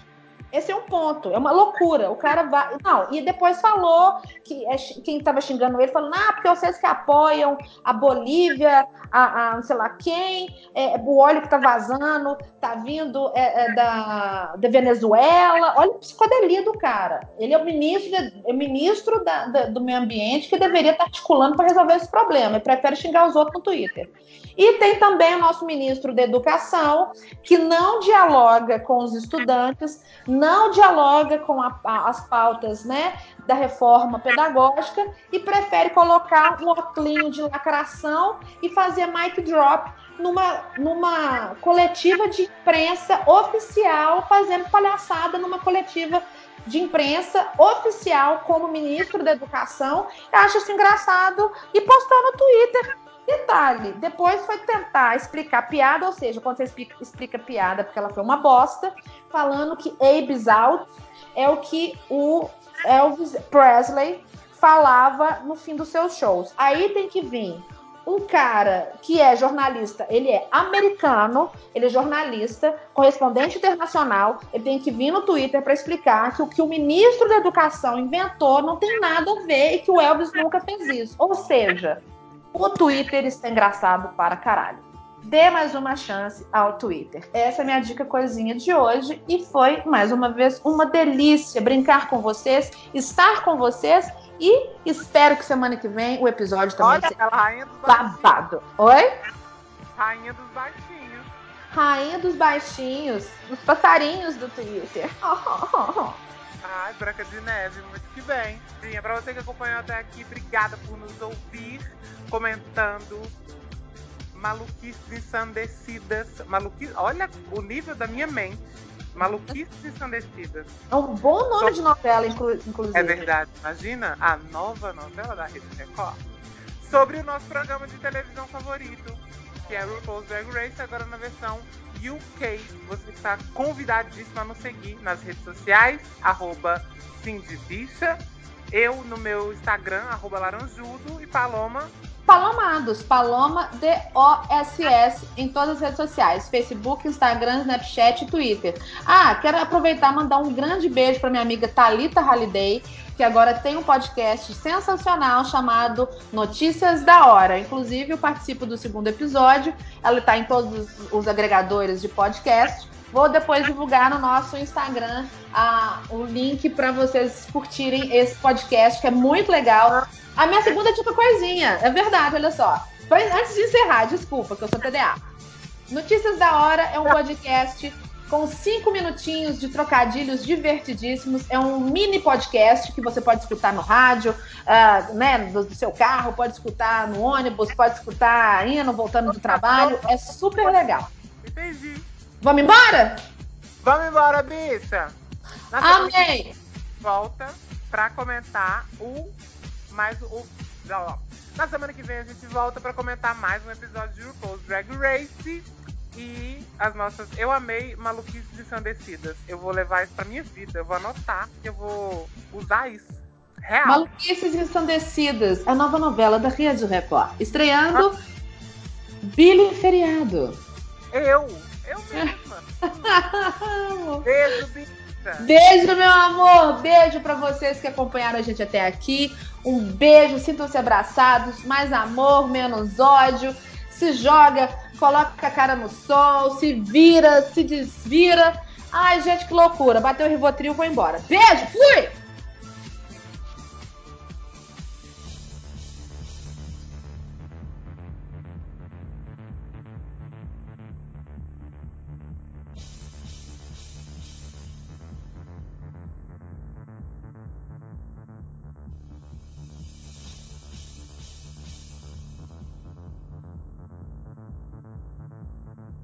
Esse é um ponto, é uma loucura. O cara vai. Não, e depois falou que é quem estava xingando ele falou: ah, porque vocês que apoiam a Bolívia, a, a não sei lá quem, é, o óleo que tá vazando, tá vindo é, é da, da Venezuela. Olha a psicodelia do cara. Ele é o ministro, é o ministro da- da- do meio ambiente que deveria estar articulando para resolver esse problema. Ele prefere xingar os outros no Twitter. E tem também o nosso ministro da Educação, que não dialoga com os estudantes, não dialoga com a- a- as pautas né, da reforma pedagógica e prefere colocar um óculos de lacração e fazer mic drop numa, numa coletiva de imprensa oficial, fazendo palhaçada numa coletiva de imprensa oficial como ministro da Educação. Eu acho isso engraçado e postou no Twitter. Detalhe, depois foi tentar explicar piada, ou seja, quando você explica, explica piada porque ela foi uma bosta, falando que Abe's Out é o que o Elvis Presley falava no fim dos seus shows. Aí tem que vir um cara que é jornalista, ele é americano, ele é jornalista, correspondente internacional, ele tem que vir no Twitter para explicar que o que o ministro da Educação inventou não tem nada a ver e que o Elvis nunca fez isso. Ou seja, o Twitter está engraçado para caralho. Dê mais uma chance ao Twitter. Essa é a minha dica coisinha de hoje e foi, mais uma vez, uma delícia brincar com vocês, estar com vocês e espero que semana que vem o episódio também Olha, seja ela rainha dos baixinhos. babado. Oi? Rainha dos baixinhos. Rainha dos baixinhos, dos passarinhos do Twitter. Ai, Branca de Neve, muito que bem. Sim, pra você que acompanhou até aqui, obrigada por nos ouvir, comentando maluquices ensandecidas. Maluquices, olha o nível da minha mente. Maluquices ensandecidas. É um bom nome de novela, inclu- inclusive. É verdade. Imagina a nova novela da Rede Record. sobre o nosso programa de televisão favorito, que é RuPaul's Drag Race, agora na versão UK. Você está convidadíssima a nos seguir nas redes sociais, arroba Cindy eu no meu Instagram, arroba Laranjudo, e Paloma. Palomados, Paloma D-O-S-S em todas as redes sociais: Facebook, Instagram, Snapchat e Twitter. Ah, quero aproveitar e mandar um grande beijo para minha amiga Talita Halliday, que agora tem um podcast sensacional chamado Notícias da Hora. Inclusive, eu participo do segundo episódio. Ela está em todos os agregadores de podcast. Vou depois divulgar no nosso Instagram o link para vocês curtirem esse podcast, que é muito legal. A minha segunda dica coisinha, é verdade, olha só. Antes de encerrar, desculpa, que eu sou TDA. Notícias da Hora é um podcast com cinco minutinhos de trocadilhos divertidíssimos. É um mini podcast que você pode escutar no rádio, uh, né, do, do, seu carro, pode escutar no ônibus, pode escutar indo, voltando do trabalho. É super legal. Entendi. Vamos embora? Vamos embora, bicha. Amém. Volta para comentar o mais o na semana que vem a gente volta para comentar mais um episódio de RuPaul's Drag Race e as nossas. Eu amei maluquices ensandecidas. Eu vou levar isso pra minha vida. Eu vou anotar que eu vou usar isso. Real. Maluquices ensandecidas, a nova novela da Rede Record. Estreando ah. Billy Feriado. Eu, eu mesma. Beijo, bicha. Beijo, meu amor. Beijo para vocês que acompanharam a gente até aqui. Um beijo, sintam-se abraçados. Mais amor, menos ódio. Se joga, coloca a cara no sol, se vira, se desvira. Ai, gente, que loucura. Bateu o Rivotril, vou embora. Beijo, fui!